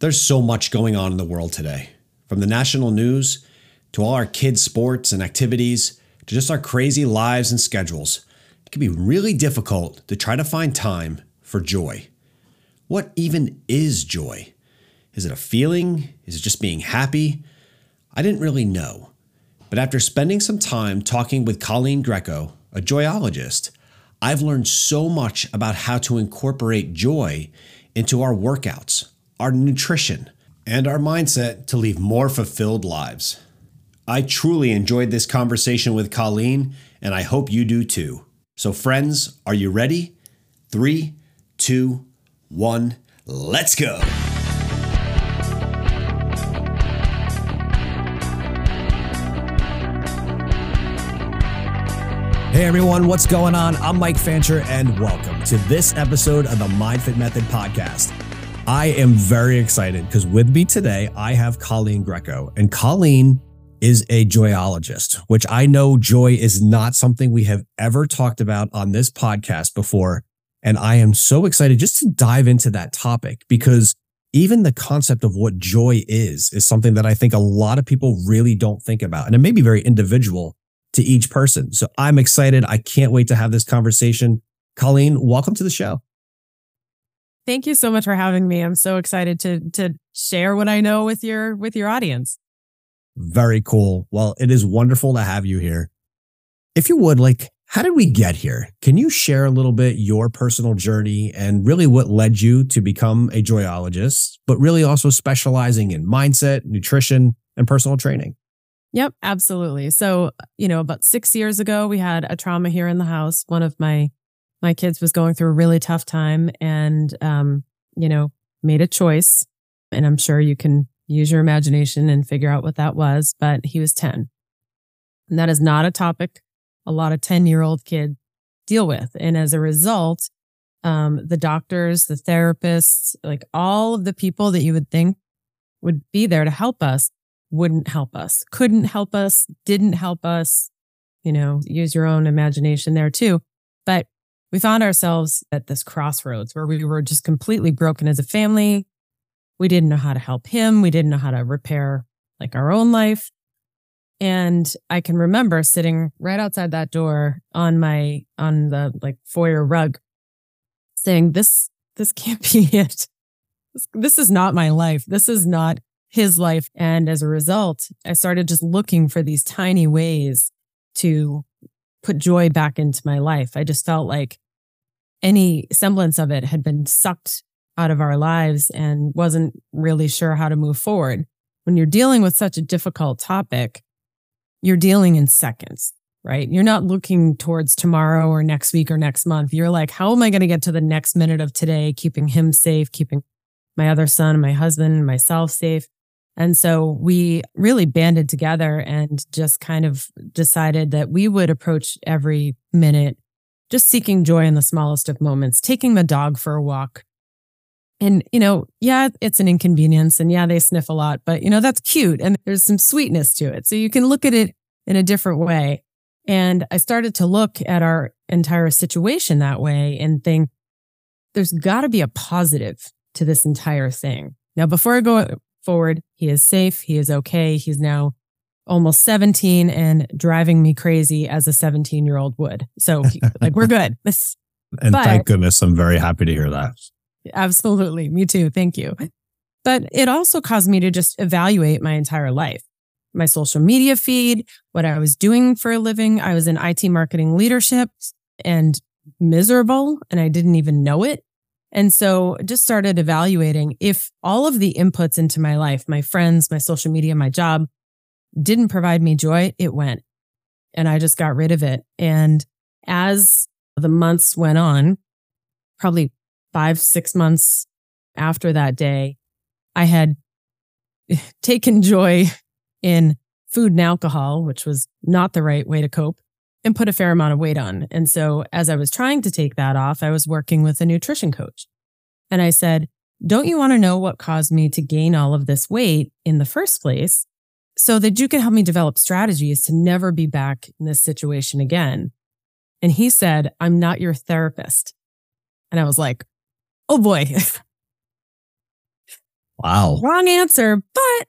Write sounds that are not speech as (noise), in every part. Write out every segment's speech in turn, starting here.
There's so much going on in the world today, from the national news to all our kids' sports and activities to just our crazy lives and schedules. It can be really difficult to try to find time for joy. What even is joy? Is it a feeling? Is it just being happy? I didn't really know. But after spending some time talking with Coleen Greco, a joyologist, I've learned so much about how to incorporate joy into our workouts, our nutrition, and our mindset to lead more fulfilled lives. I truly enjoyed this conversation with Coleen, and I hope you do too. So, friends, are you ready? Three, two, one, let's go. Hey everyone, what's going on? I'm Mike Fancher, and welcome to this episode of the MindFit Method podcast. I am very excited because with me today, I have Coleen Greco, and Coleen is a joyologist, which I know joy is not something we have ever talked about on this podcast before. And I am so excited just to dive into that topic because even the concept of what joy is, is something that I think a lot of people really don't think about. And it may be very individual to each person. So I'm excited. I can't wait to have this conversation. Coleen, welcome to the show. Thank you so much for having me. I'm so excited to to share what I know with your with your audience. Very cool. Well, it is wonderful to have you here. If you would, like, how did we get here? Can you share a little bit your personal journey and really what led you to become a joyologist, but really also specializing in mindset, nutrition, and personal training? Yep, absolutely. So, you know, about six years ago, we had a trauma here in the house. One of my my kids was going through a really tough time, and um, you know, made a choice. And I'm sure you can use your imagination and figure out what that was. But he was ten, and that is not a topic a lot of ten year old kids deal with. And as a result, um, the doctors, the therapists, like all of the people that you would think would be there to help us wouldn't help us, couldn't help us, didn't help us. You know, use your own imagination there too. We found ourselves at this crossroads where we were just completely broken as a family. We didn't know how to help him. We didn't know how to repair like our own life. And I can remember sitting right outside that door on my, on the like foyer rug saying, this, this can't (laughs) be it. This, this is not my life. This is not his life. And as a result, I started just looking for these tiny ways to put joy back into my life. I just felt like any semblance of it had been sucked out of our lives and wasn't really sure how to move forward. When you're dealing with such a difficult topic, you're dealing in seconds, right? You're not looking towards tomorrow or next week or next month. You're like, how am I going to get to the next minute of today, keeping him safe, keeping my other son, my husband, myself safe? And so we really banded together and just kind of decided that we would approach every minute just seeking joy in the smallest of moments, taking the dog for a walk. And, you know, yeah, it's an inconvenience and yeah, they sniff a lot, but you know, that's cute and there's some sweetness to it. So you can look at it in a different way. And I started to look at our entire situation that way and think there's got to be a positive to this entire thing. Now, before I go forward. He is safe. He is okay. He's now almost 17 and driving me crazy as a 17 year old would. So (laughs) like we're good. This, and but, thank goodness I'm very happy to hear that. Absolutely. Me too. Thank you. But it also caused me to just evaluate my entire life, my social media feed, what I was doing for a living. I was in IT marketing leadership and miserable and I didn't even know it. And so just started evaluating if all of the inputs into my life, my friends, my social media, my job didn't provide me joy, it went. And I just got rid of it. And as the months went on, probably five, six months after that day, I had (laughs) taken joy in food and alcohol, which was not the right way to cope and put a fair amount of weight on. And so as I was trying to take that off, I was working with a nutrition coach. And I said, don't you want to know what caused me to gain all of this weight in the first place so that you can help me develop strategies to never be back in this situation again? And he said, I'm not your therapist. And I was like, oh boy. (laughs) Wow. Wrong answer, but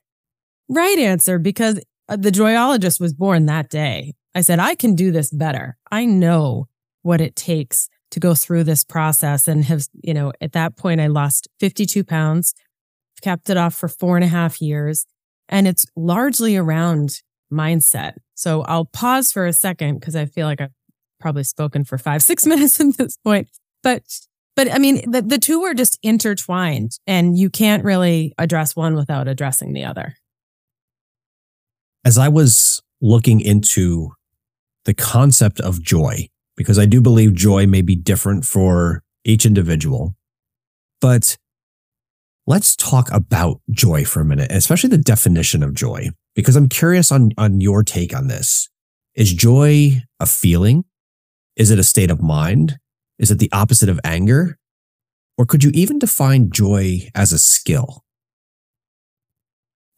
right answer because uh, the joyologist was born that day. I said, I can do this better. I know what it takes to go through this process and have, you know, at that point, I lost 52 pounds, kept it off for four and a half years. And it's largely around mindset. So I'll pause for a second because I feel like I've probably spoken for five, six (laughs) minutes at this point. But, but I mean, the, the two are just intertwined and you can't really address one without addressing the other. As I was looking into the concept of joy, because I do believe joy may be different for each individual, but let's talk about joy for a minute, especially the definition of joy, because I'm curious on, on your take on this. Is joy a feeling? Is it a state of mind? Is it the opposite of anger? Or could you even define joy as a skill?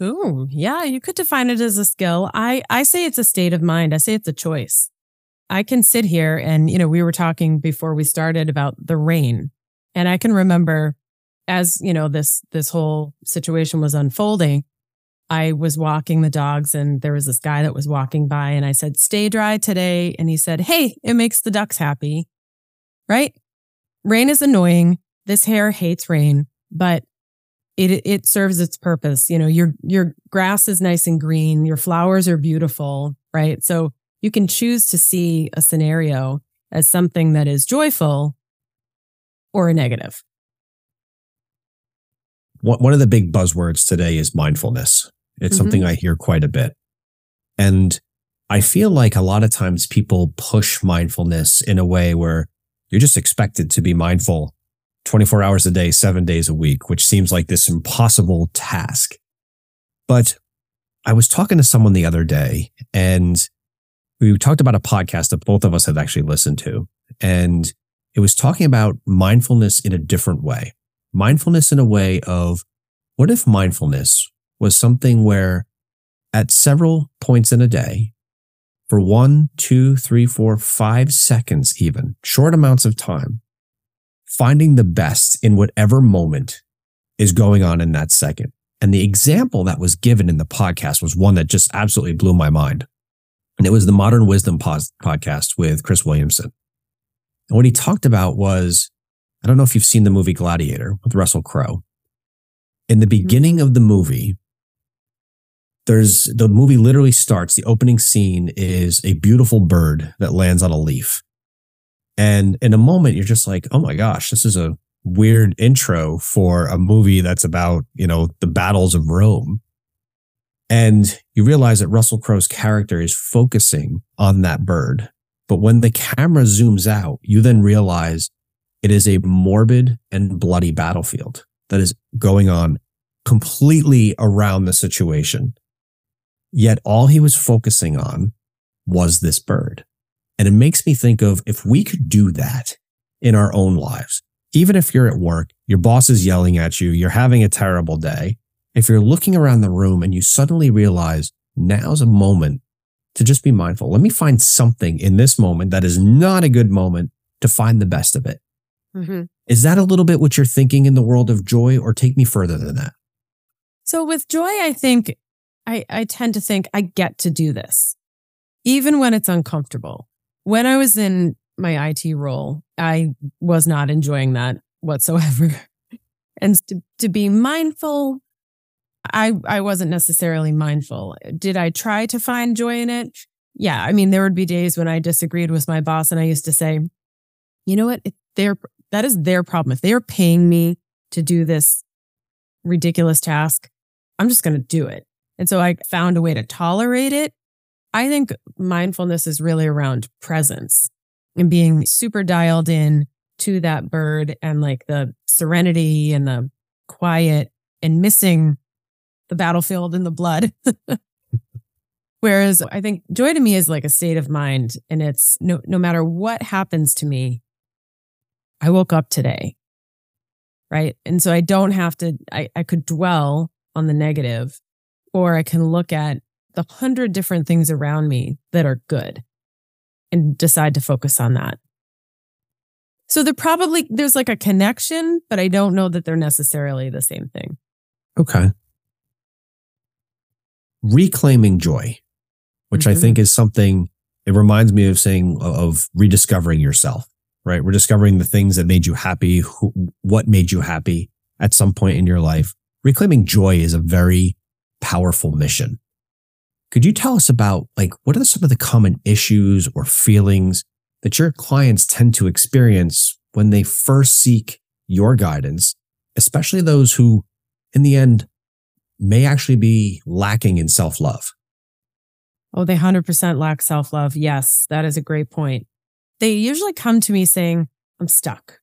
Ooh, yeah, you could define it as a skill. I, I say it's a state of mind. I say it's a choice. I can sit here and, you know, we were talking before we started about the rain. And I can remember as, you know, this, this whole situation was unfolding, I was walking the dogs and there was this guy that was walking by and I said, stay dry today. And he said, Hey, it makes the ducks happy. Right? Rain is annoying. This hair hates rain, but it, it serves its purpose. You know, your, your grass is nice and green. Your flowers are beautiful. Right. So you can choose to see a scenario as something that is joyful or a negative. One of the big buzzwords today is mindfulness. It's mm-hmm. something I hear quite a bit. And I feel like a lot of times people push mindfulness in a way where you're just expected to be mindful 24 hours a day, seven days a week, which seems like this impossible task. But I was talking to someone the other day and we talked about a podcast that both of us had actually listened to. And it was talking about mindfulness in a different way. Mindfulness in a way of what if mindfulness was something where at several points in a day, for one, two, three, four, five seconds, even short amounts of time, finding the best in whatever moment is going on in that second. And the example that was given in the podcast was one that just absolutely blew my mind. And it was the Modern Wisdom podcast with Chris Williamson. And what he talked about was, I don't know if you've seen the movie Gladiator with Russell Crowe. In the mm-hmm. beginning of the movie, there's the movie literally starts. The opening scene is a beautiful bird that lands on a leaf. And in a moment, you're just like, oh my gosh, this is a weird intro for a movie that's about, you know, the battles of Rome. And you realize that Russell Crowe's character is focusing on that bird. But when the camera zooms out, you then realize it is a morbid and bloody battlefield that is going on completely around the situation. Yet all he was focusing on was this bird. And it makes me think of if we could do that in our own lives, even if you're at work, your boss is yelling at you, you're having a terrible day, if you're looking around the room and you suddenly realize now's a moment to just be mindful. Let me find something in this moment that is not a good moment to find the best of it. Mm-hmm. Is that a little bit what you're thinking in the world of joy or take me further than that? So with joy, I think I, I tend to think I get to do this, even when it's uncomfortable. When I was in my IT role, I was not enjoying that whatsoever. (laughs) and to, to be mindful I, I wasn't necessarily mindful. Did I try to find joy in it? Yeah. I mean, there would be days when I disagreed with my boss and I used to say, you know what? They're, that is their problem. If they're paying me to do this ridiculous task, I'm just going to do it. And so I found a way to tolerate it. I think mindfulness is really around presence and being super dialed in to that bird and like the serenity and the quiet and missing the battlefield and the blood. (laughs) Whereas I think joy to me is like a state of mind and it's no, no matter what happens to me, I woke up today. Right. And so I don't have to, I, I could dwell on the negative or I can look at the hundred different things around me that are good and decide to focus on that. So there probably, there's like a connection, but I don't know that they're necessarily the same thing. Okay. Reclaiming joy, which mm-hmm. I think is something, it reminds me of saying, of rediscovering yourself, right? We're discovering the things that made you happy, who, what made you happy at some point in your life. Reclaiming joy is a very powerful mission. Could you tell us about like what are some of the common issues or feelings that your clients tend to experience when they first seek your guidance, especially those who in the end may actually be lacking in self-love? Oh, they 100% lack self-love. Yes, that is a great point. They usually come to me saying, I'm stuck.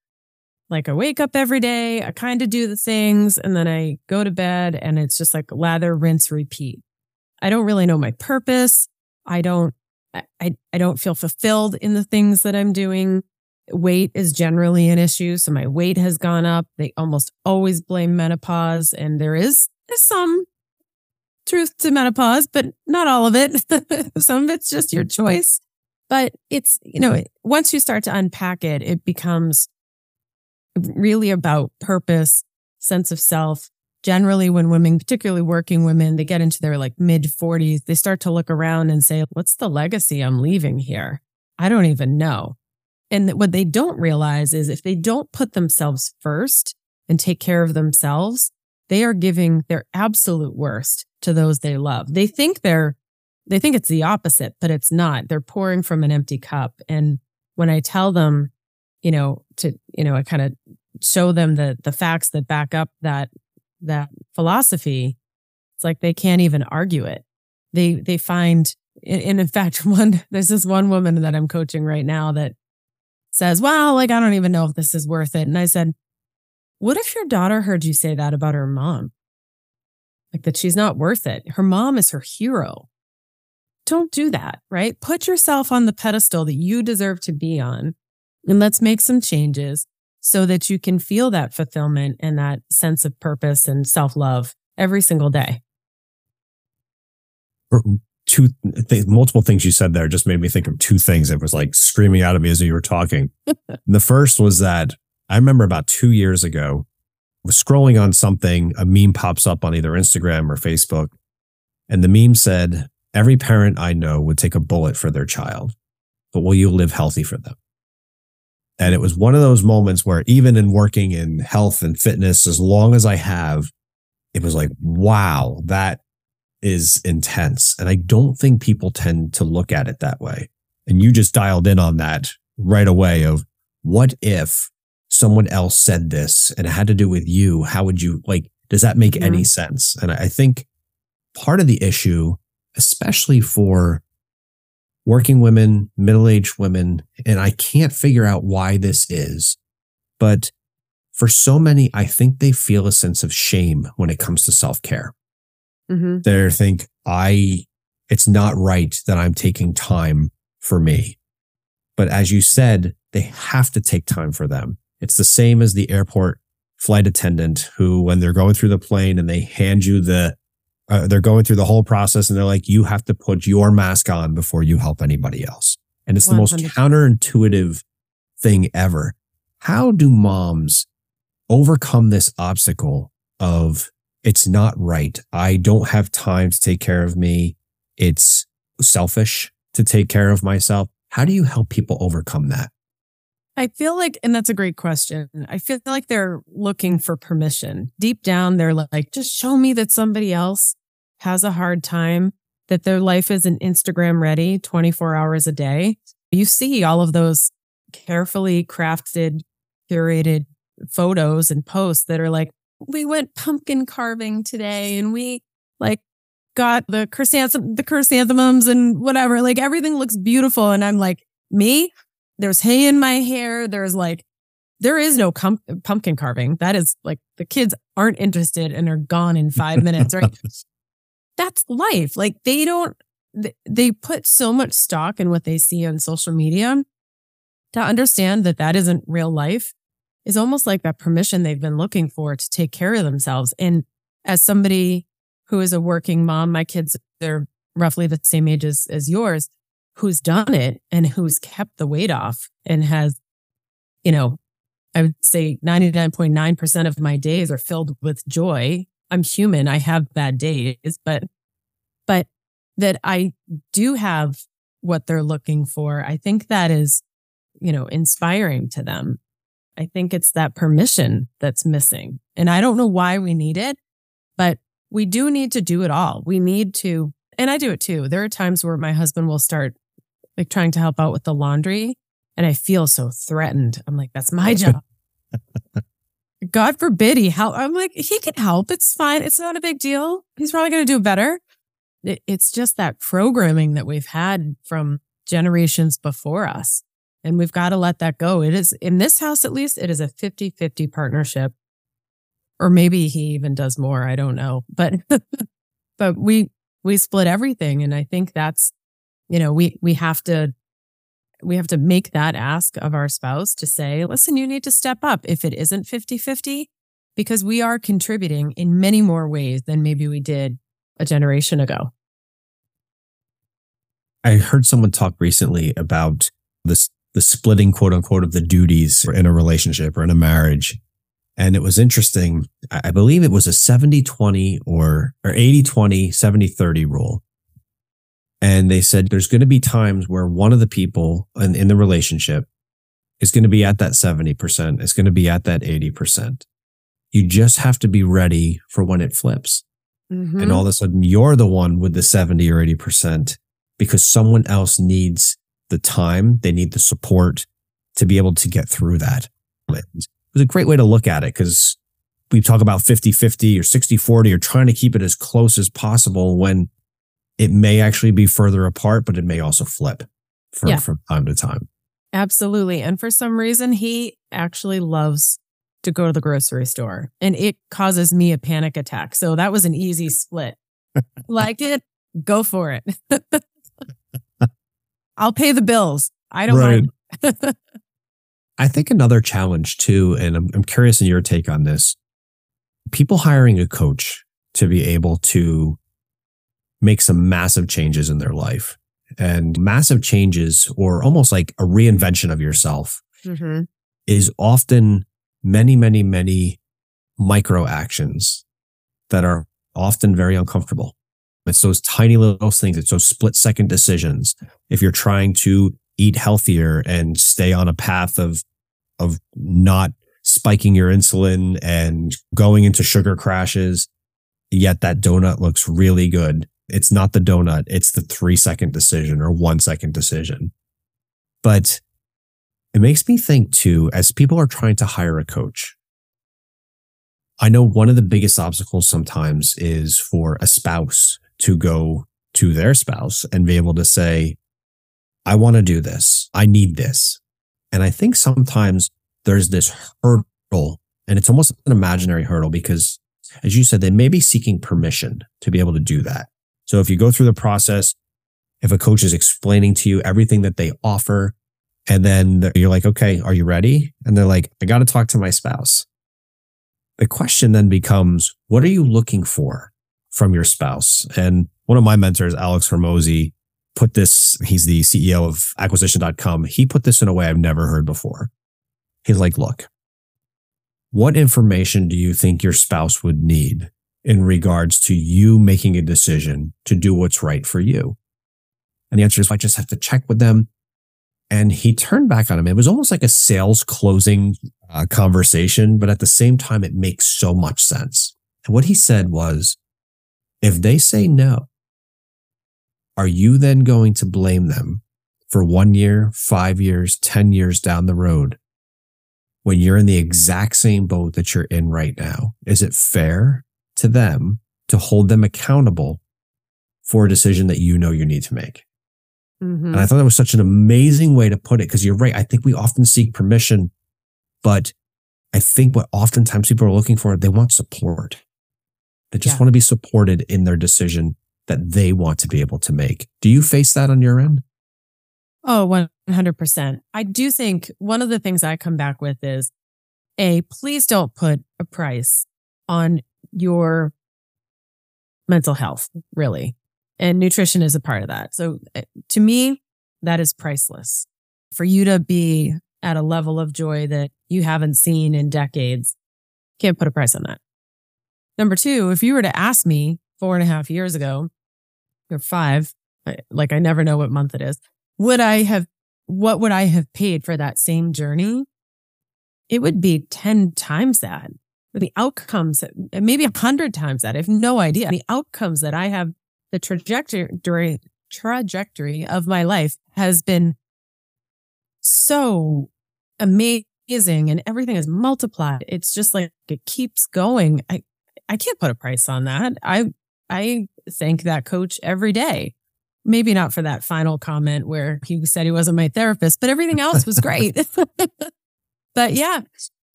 Like I wake up every day, I kind of do the things, and then I go to bed and it's just like lather, rinse, repeat. I don't really know my purpose. I don't, I, I don't feel fulfilled in the things that I'm doing. Weight is generally an issue. So my weight has gone up. They almost always blame menopause. And there is some truth to menopause, but not all of it. (laughs) some of it's just your choice. But it's, you know, once you start to unpack it, it becomes really about purpose, sense of self, generally when women, particularly working women, they get into their like mid 40s, they start to look around and say, what's the legacy I'm leaving here? I don't even know. And what they don't realize is if they don't put themselves first and take care of themselves, they are giving their absolute worst to those they love. They think they're, they think it's the opposite, but it's not. They're pouring from an empty cup. And when I tell them, you know, to, you know, I kind of show them the, the facts that back up that that philosophy, it's like they can't even argue it. They, they find, and in fact, (laughs) one, there's this one woman that I'm coaching right now that says, well, like, I don't even know if this is worth it. And I said, what if your daughter heard you say that about her mom? Like that she's not worth it. Her mom is her hero. Don't do that, right? Put yourself on the pedestal that you deserve to be on and let's make some changes so that you can feel that fulfillment and that sense of purpose and self love every single day. Two th- multiple things you said there just made me think of two things that was like screaming out of me as you were talking. (laughs) the first was that I remember about two years ago, I was scrolling on something, a meme pops up on either Instagram or Facebook, and the meme said, Every parent I know would take a bullet for their child, but will you live healthy for them? And it was one of those moments where even in working in health and fitness, as long as I have, it was like, wow, that is intense. And I don't think people tend to look at it that way. And you just dialed in on that right away of what if someone else said this and it had to do with you? How would you like, does that make yeah. any sense? And I think part of the issue, especially for working women, middle aged women, and I can't figure out why this is. But for so many, I think they feel a sense of shame when it comes to self care. Mm-hmm. They think, I, it's not right that I'm taking time for me. But as you said, they have to take time for them. It's the same as the airport flight attendant who, when they're going through the plane and they hand you the uh, they're going through the whole process and they're like, you have to put your mask on before you help anybody else. And it's 100%. the most counterintuitive thing ever. How do moms overcome this obstacle of it's not right? I don't have time to take care of me. It's selfish to take care of myself. How do you help people overcome that? I feel like, and that's a great question. I feel like they're looking for permission. Deep down, they're like, just show me that somebody else has a hard time, that their life isn't Instagram ready 24 hours a day. You see all of those carefully crafted, curated photos and posts that are like, we went pumpkin carving today and we like got the chrysanthemum, the chrysanthemums and whatever. Like everything looks beautiful. And I'm like, me, there's hay in my hair. There's like, there is no com- pumpkin carving. That is like the kids aren't interested and are gone in five (laughs) minutes, right? That's life. Like they don't, they put so much stock in what they see on social media to understand that that isn't real life is almost like that permission they've been looking for to take care of themselves. And as somebody who is a working mom, my kids, they're roughly the same age as, as yours who's done it and who's kept the weight off and has, you know, I would say 99.9% of my days are filled with joy. I'm human. I have bad days, but, but that I do have what they're looking for. I think that is, you know, inspiring to them. I think it's that permission that's missing. And I don't know why we need it, but we do need to do it all. We need to, and I do it too. There are times where my husband will start like trying to help out with the laundry and I feel so threatened. I'm like, that's my job. (laughs) God forbid he help. I'm like, he can help. It's fine. It's not a big deal. He's probably going to do better. It, it's just that programming that we've had from generations before us. And we've got to let that go. It is in this house, at least, it is a 50 50 partnership. Or maybe he even does more. I don't know. But, (laughs) but we, we split everything. And I think that's, you know, we, we have to we have to make that ask of our spouse to say, listen, you need to step up if it isn't 50 50, because we are contributing in many more ways than maybe we did a generation ago. I heard someone talk recently about this, the splitting quote unquote of the duties in a relationship or in a marriage. And it was interesting. I believe it was a 70 20 or, or 80 20, 70 30 rule. And they said there's going to be times where one of the people in, in the relationship is going to be at that 70%, is going to be at that 80%. You just have to be ready for when it flips. Mm-hmm. And all of a sudden you're the one with the 70 or 80% because someone else needs the time, they need the support to be able to get through that. It was a great way to look at it because we talk about 50 50 or 60 40 or trying to keep it as close as possible when it may actually be further apart, but it may also flip from, yeah. from time to time. Absolutely. And for some reason, he actually loves to go to the grocery store and it causes me a panic attack. So that was an easy split. (laughs) like it, go for it. (laughs) I'll pay the bills. I don't right. mind. (laughs) I think another challenge too, and I'm, I'm curious in your take on this people hiring a coach to be able to make some massive changes in their life. And massive changes, or almost like a reinvention of yourself, mm-hmm. is often many, many, many micro actions that are often very uncomfortable. It's those tiny little things. It's those split second decisions. If you're trying to eat healthier and stay on a path of, of not spiking your insulin and going into sugar crashes, yet that donut looks really good. It's not the donut. It's the three second decision or one second decision. But it makes me think too, as people are trying to hire a coach, I know one of the biggest obstacles sometimes is for a spouse to go to their spouse and be able to say, I want to do this. I need this. And I think sometimes there's this hurdle and it's almost an imaginary hurdle because as you said, they may be seeking permission to be able to do that. So if you go through the process, if a coach is explaining to you everything that they offer, and then you're like, okay, are you ready? And they're like, I got to talk to my spouse. The question then becomes, what are you looking for from your spouse? And one of my mentors, Alex Hormozi, put this, he's the CEO of acquisition.com. He put this in a way I've never heard before. He's like, look, what information do you think your spouse would need in regards to you making a decision to do what's right for you? And the answer is, I just have to check with them. And he turned back on him. It was almost like a sales closing uh, conversation, but at the same time, it makes so much sense. And what he said was, if they say no, are you then going to blame them for one year, five years, 10 years down the road when you're in the exact same boat that you're in right now? Is it fair to them to hold them accountable for a decision that you know you need to make. Mm-hmm. And I thought that was such an amazing way to put it because you're right. I think we often seek permission, but I think what oftentimes people are looking for, they want support. They just yeah. want to be supported in their decision that they want to be able to make. Do you face that on your end? Oh, 100%. I do think one of the things I come back with is A, please don't put a price on your mental health, really. And nutrition is a part of that. So eh, to me, that is priceless. For you to be at a level of joy that you haven't seen in decades, can't put a price on that. Number two, if you were to ask me four and a half years ago or five, like I never know what month it is, would I have, what would I have paid for that same journey? It would be 10 times that. The outcomes, maybe a hundred times that. I have no idea. The outcomes that I have, the trajectory, trajectory of my life has been so amazing and everything is multiplied. It's just like it keeps going. I, I can't put a price on that. I, I thank that coach every day. Maybe not for that final comment where he said he wasn't my therapist, but everything else was great. (laughs) but yeah,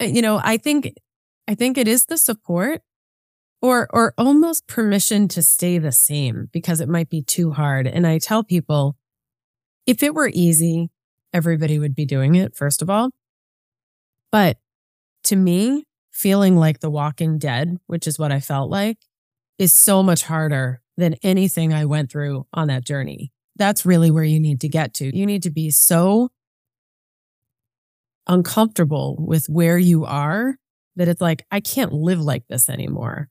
you know, I think, I think it is the support or, or almost permission to stay the same because it might be too hard. And I tell people, if it were easy, everybody would be doing it, first of all. But to me, feeling like the walking dead, which is what I felt like, is so much harder than anything I went through on that journey. That's really where you need to get to. You need to be so uncomfortable with where you are that it's like, I can't live like this anymore.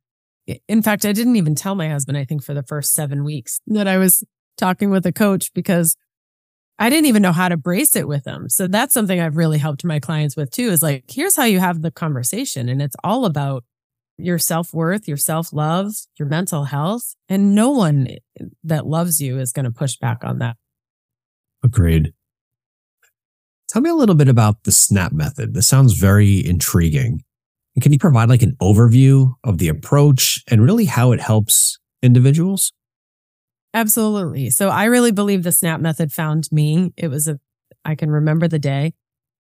In fact, I didn't even tell my husband, I think for the first seven weeks that I was talking with a coach because I didn't even know how to brace it with them. So that's something I've really helped my clients with too is like, here's how you have the conversation. And it's all about your self worth, your self love, your mental health. And no one that loves you is going to push back on that. Agreed. Tell me a little bit about the SNAP method. This sounds very intriguing. And can you provide like an overview of the approach and really how it helps individuals? Absolutely. So I really believe the SNAP method found me. It was a, I can remember the day.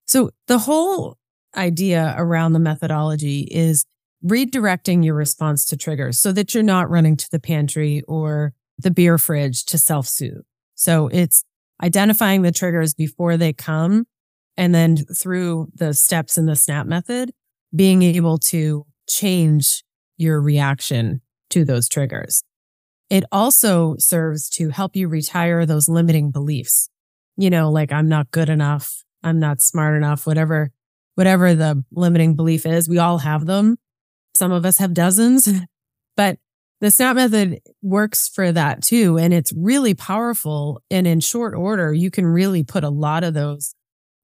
So the whole idea around the methodology is redirecting your response to triggers so that you're not running to the pantry or the beer fridge to self soothe. So it's identifying the triggers before they come. And then through the steps in the SNAP method, being able to change your reaction to those triggers. It also serves to help you retire those limiting beliefs. You know, like I'm not good enough. I'm not smart enough, whatever, whatever the limiting belief is. We all have them. Some of us have dozens, (laughs) but the SNAP method works for that too. And it's really powerful. And in short order, you can really put a lot of those,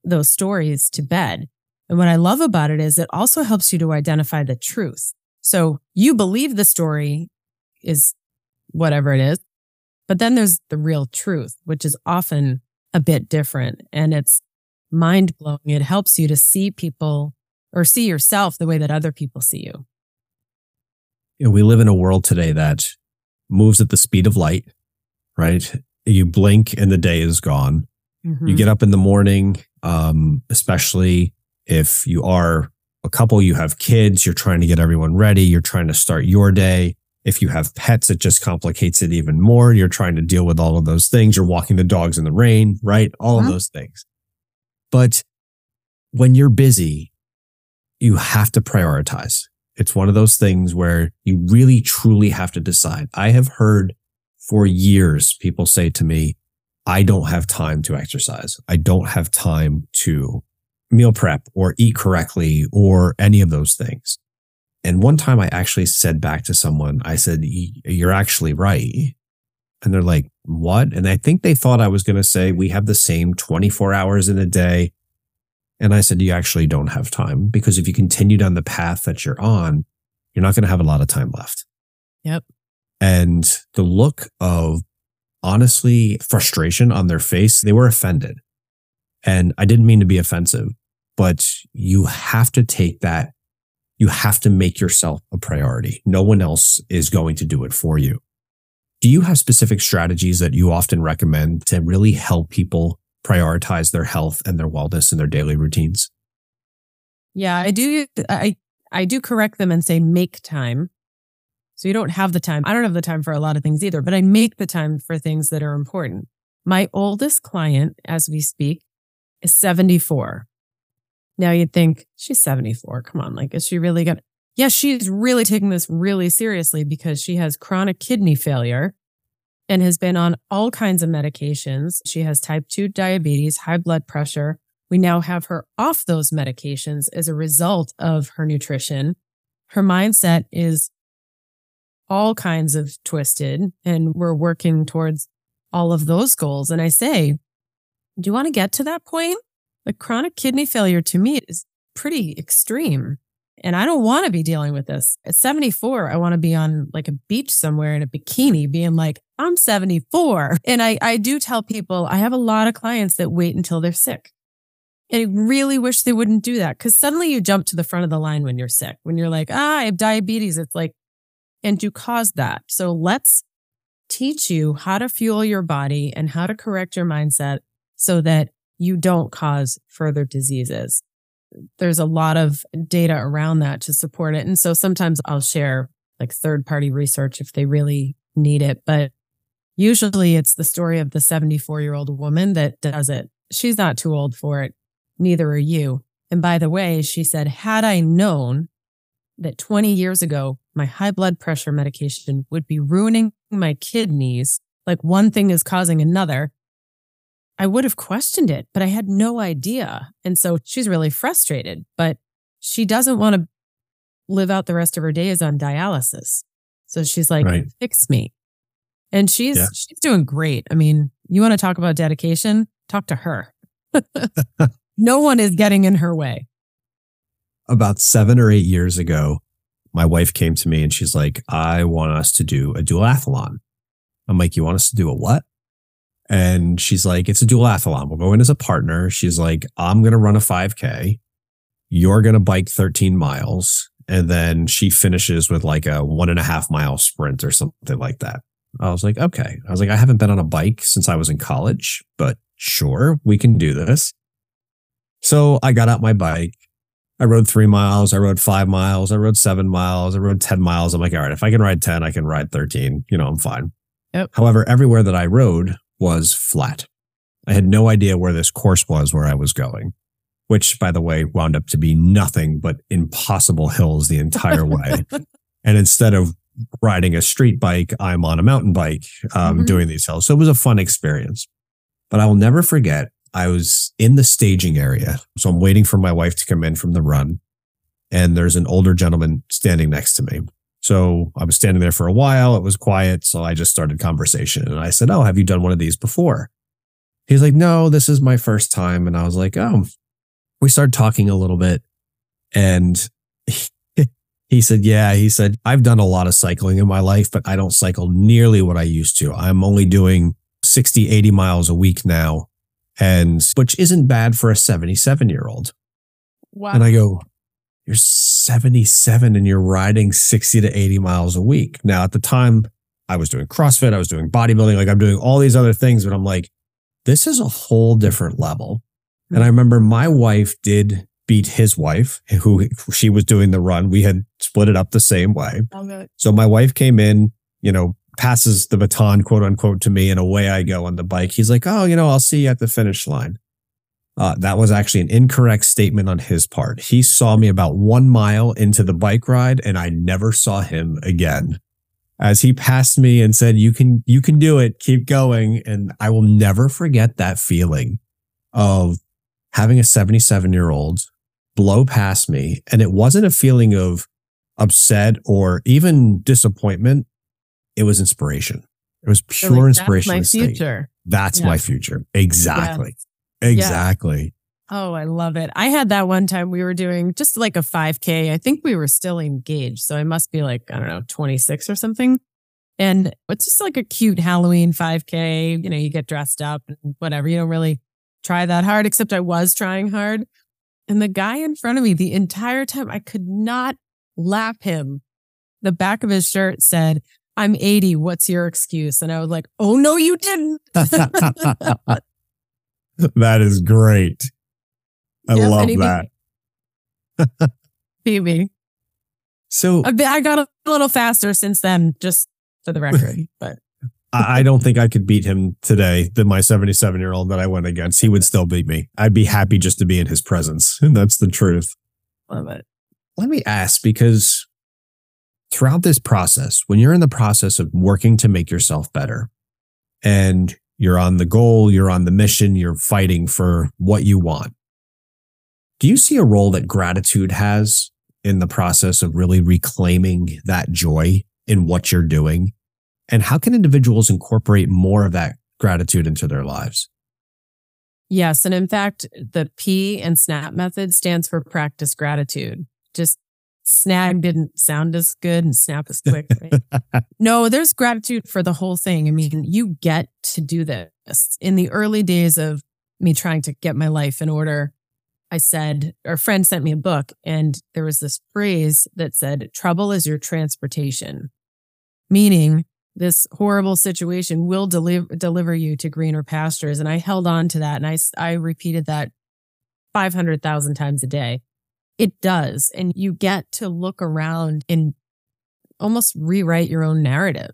those stories to bed. And what I love about it is it also helps you to identify the truth. So you believe the story is whatever it is. But then there's the real truth, which is often a bit different and it's mind blowing. It helps you to see people or see yourself the way that other people see you. you know, we live in a world today that moves at the speed of light, right? You blink and the day is gone. Mm-hmm. You get up in the morning, um, especially if you are a couple, you have kids, you're trying to get everyone ready, you're trying to start your day. If you have pets, it just complicates it even more. You're trying to deal with all of those things. You're walking the dogs in the rain, right? All of uh-huh. those things. But when you're busy, you have to prioritize. It's one of those things where you really truly have to decide. I have heard for years people say to me, I don't have time to exercise. I don't have time to meal prep or eat correctly or any of those things. And one time I actually said back to someone, I said, You're actually right. And they're like, What? And I think they thought I was going to say, We have the same 24 hours in a day. And I said, You actually don't have time because if you continue down the path that you're on, you're not going to have a lot of time left. Yep. And the look of honestly frustration on their face, they were offended. And I didn't mean to be offensive, but you have to take that you have to make yourself a priority. No one else is going to do it for you. Do you have specific strategies that you often recommend to really help people prioritize their health and their wellness in their daily routines? Yeah, I do. I, I do correct them and say make time. So you don't have the time. I don't have the time for a lot of things either, but I make the time for things that are important. My oldest client, as we speak, is 74. Now you'd think she's 74. Come on. Like, is she really going to? Yeah, she's really taking this really seriously because she has chronic kidney failure and has been on all kinds of medications. She has type 2 diabetes, high blood pressure. We now have her off those medications as a result of her nutrition. Her mindset is all kinds of twisted and we're working towards all of those goals. And I say, do you want to get to that point? The chronic kidney failure to me is pretty extreme. And I don't want to be dealing with this. At 74, I want to be on like a beach somewhere in a bikini being like, I'm 74. And I, I do tell people I have a lot of clients that wait until they're sick. And I really wish they wouldn't do that because suddenly you jump to the front of the line when you're sick. When you're like, ah, I have diabetes. It's like, and you caused that. So let's teach you how to fuel your body and how to correct your mindset so that you don't cause further diseases. There's a lot of data around that to support it. And so sometimes I'll share like third party research if they really need it. But usually it's the story of the 74 year old woman that does it. She's not too old for it. Neither are you. And by the way, she said, had I known that 20 years ago, my high blood pressure medication would be ruining my kidneys, like one thing is causing another, I would have questioned it, but I had no idea. And so she's really frustrated, but she doesn't want to live out the rest of her days on dialysis. So she's like, right. fix me. And she's yeah. she's doing great. I mean, you want to talk about dedication? Talk to her. (laughs) no one is getting in her way. About seven or eight years ago, my wife came to me and she's like, I want us to do a duathlon. I'm like, you want us to do a what? And she's like, it's a duathlon. We'll go in as a partner. She's like, I'm going to run a 5K. You're going to bike 13 miles. And then she finishes with like a one and a half mile sprint or something like that. I was like, okay. I was like, I haven't been on a bike since I was in college, but sure, we can do this. So I got out my bike. I rode three miles. I rode five miles. I rode seven miles. I rode 10 miles. I'm like, all right, if I can ride 10, I can ride 13. You know, I'm fine. Yep. However, everywhere that I rode was flat. I had no idea where this course was where I was going, which by the way wound up to be nothing but impossible hills the entire (laughs) way. and instead of riding a street bike, I'm on a mountain bike um, mm-hmm. doing these hills. So it was a fun experience. But I will never forget, I was in the staging area. So I'm waiting for my wife to come in from the run. And there's an older gentleman standing next to me. So I was standing there for a while. It was quiet. So I just started conversation and I said, Oh, have you done one of these before? He's like, No, this is my first time. And I was like, Oh, we started talking a little bit. And (laughs) he said, Yeah, he said, I've done a lot of cycling in my life, but I don't cycle nearly what I used to. I'm only doing 60, 80 miles a week now. And which isn't bad for a 77 year old. Wow. And I go, you're 77 and you're riding 60 to 80 miles a week. Now, at the time, I was doing CrossFit, I was doing bodybuilding, like I'm doing all these other things, but I'm like, this is a whole different level. And I remember my wife did beat his wife, who she was doing the run. We had split it up the same way. Oh, so my wife came in, you know, passes the baton, quote unquote, to me, and away I go on the bike. He's like, Oh, you know, I'll see you at the finish line. Uh, that was actually an incorrect statement on his part. He saw me about one mile into the bike ride and I never saw him again. As he passed me and said, you can, you can do it. Keep going. And I will never forget that feeling of having a 77 year old blow past me. And it wasn't a feeling of upset or even disappointment. It was inspiration. It was pure like, inspiration. That's my future. That's yeah. my future. Exactly. Exactly. Yeah. Oh, I love it. I had that one time we were doing just like a 5K. I think we were still engaged. So I must be like, I don't know, 26 or something. And it's just like a cute Halloween 5K. You know, you get dressed up and whatever. You don't really try that hard, except I was trying hard. And the guy in front of me, the entire time, I could not lap him. The back of his shirt said, I'm 80. What's your excuse? And I was like, oh, no, you didn't. (laughs) (laughs) (laughs) that is great. I yeah, love that. (laughs) Phoebe. So I got a little faster since then, just for the record. (laughs) But I don't think I could beat him today than my 77 year old that I went against. He would still beat me. I'd be happy just to be in his presence. And that's the truth. Love it. Let me ask because throughout this process, when you're in the process of working to make yourself better and you're on the goal, you're on the mission, you're fighting for what you want. Do you see a role that gratitude has in the process of really reclaiming that joy in what you're doing? And how can individuals incorporate more of that gratitude into their lives? Yes. And in fact, the P and SNAP method stands for practice gratitude. Just snag didn't sound as good and snap as quick. Right? (laughs) no, there's gratitude for the whole thing. I mean, you get to do this. In the early days of me trying to get my life in order, I said, our friend sent me a book and there was this phrase that said, trouble is your transportation, meaning this horrible situation will deliver, deliver you to greener pastures. And I held on to that and I, I repeated that 500,000 times a day. It does. And you get to look around and almost rewrite your own narrative.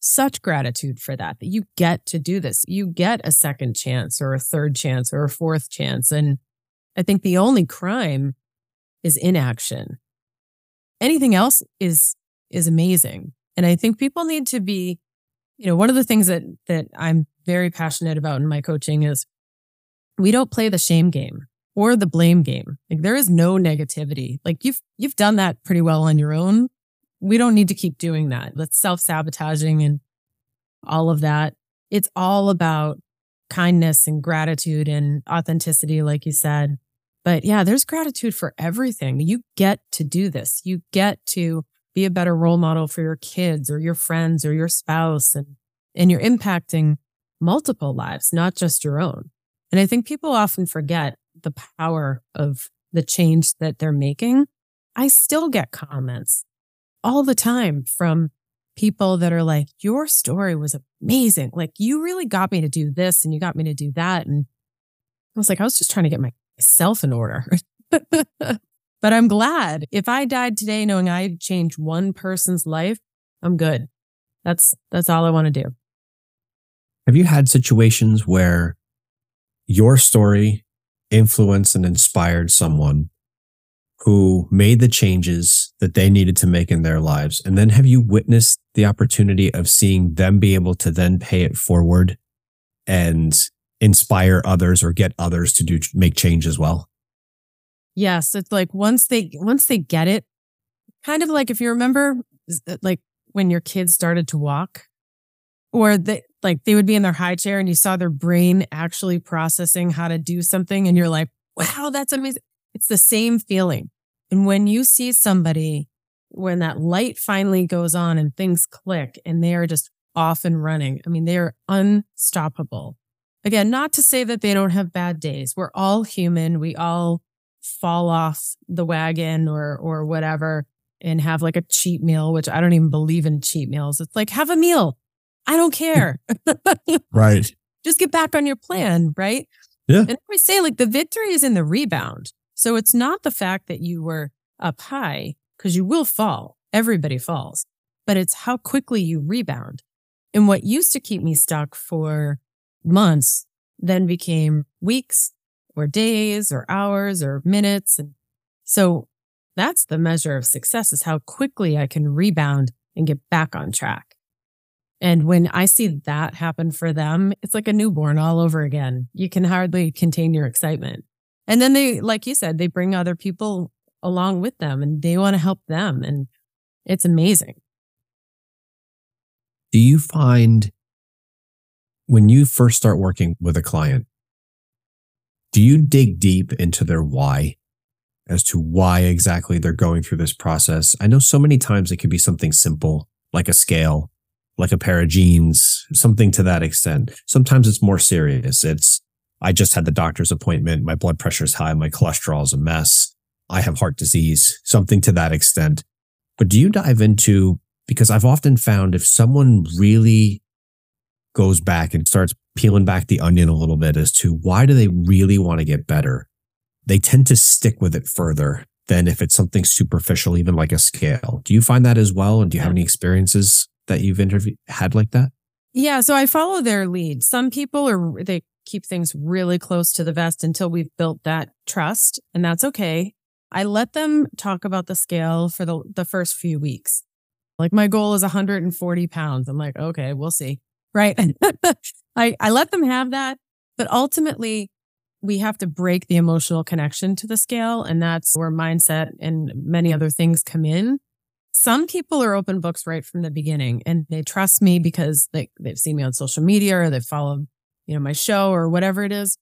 Such gratitude for that, that you get to do this. You get a second chance or a third chance or a fourth chance. And I think the only crime is inaction. Anything else is, is amazing. And I think people need to be, you know, one of the things that, that I'm very passionate about in my coaching is we don't play the shame game or the blame game. Like there is no negativity. Like you've, you've done that pretty well on your own. We don't need to keep doing that. That's self sabotaging and all of that. It's all about kindness and gratitude and authenticity, like you said. But yeah, there's gratitude for everything. You get to do this. You get to be a better role model for your kids or your friends or your spouse. And, and you're impacting multiple lives, not just your own. And I think people often forget the power of the change that they're making. I still get comments all the time from people that are like, your story was amazing. Like you really got me to do this and you got me to do that. And I was like, I was just trying to get myself in order. (laughs) But I'm glad if I died today knowing I changed one person's life, I'm good. That's, that's all I want to do. Have you had situations where your story influenced and inspired someone who made the changes that they needed to make in their lives? And then have you witnessed the opportunity of seeing them be able to then pay it forward and inspire others or get others to do make change as well? Yes, it's like once they once they get it, kind of like if you remember like when your kids started to walk or they like they would be in their high chair and you saw their brain actually processing how to do something and you're like, "Wow, that's amazing." It's the same feeling. And when you see somebody when that light finally goes on and things click and they are just off and running. I mean, they are unstoppable. Again, not to say that they don't have bad days. We're all human. We all fall off the wagon or or whatever and have like a cheat meal, which I don't even believe in cheat meals. It's like have a meal. I don't care. (laughs) right. Just get back on your plan, right? Yeah. And I say like the victory is in the rebound. So it's not the fact that you were up high because you will fall. Everybody falls, but it's how quickly you rebound. And what used to keep me stuck for months then became weeks, or days or hours or minutes. And so that's the measure of success is how quickly I can rebound and get back on track. And when I see that happen for them, it's like a newborn all over again. You can hardly contain your excitement. And then they, like you said, they bring other people along with them and they want to help them. And it's amazing. Do you find when you first start working with a client, do you dig deep into their why as to why exactly they're going through this process? I know so many times it could be something simple, like a scale, like a pair of jeans, something to that extent. Sometimes it's more serious. It's, I just had the doctor's appointment. My blood pressure is high. My cholesterol is a mess. I have heart disease, something to that extent. But do you dive into, because I've often found if someone really goes back and starts peeling back the onion a little bit as to why do they really want to get better, they tend to stick with it further than if it's something superficial, even like a scale. Do you find that as well? And do you have any experiences that you've interviewed had like that? Yeah. So I follow their lead. Some people are, they keep things really close to the vest until we've built that trust and that's okay. I let them talk about the scale for the, the first few weeks. Like my goal is 140 pounds. I'm like, okay, we'll see right? (laughs) I, I let them have that. But ultimately, we have to break the emotional connection to the scale. And that's where mindset and many other things come in. Some people are open books right from the beginning and they trust me because they, they've seen me on social media or they follow, you know, my show or whatever it is.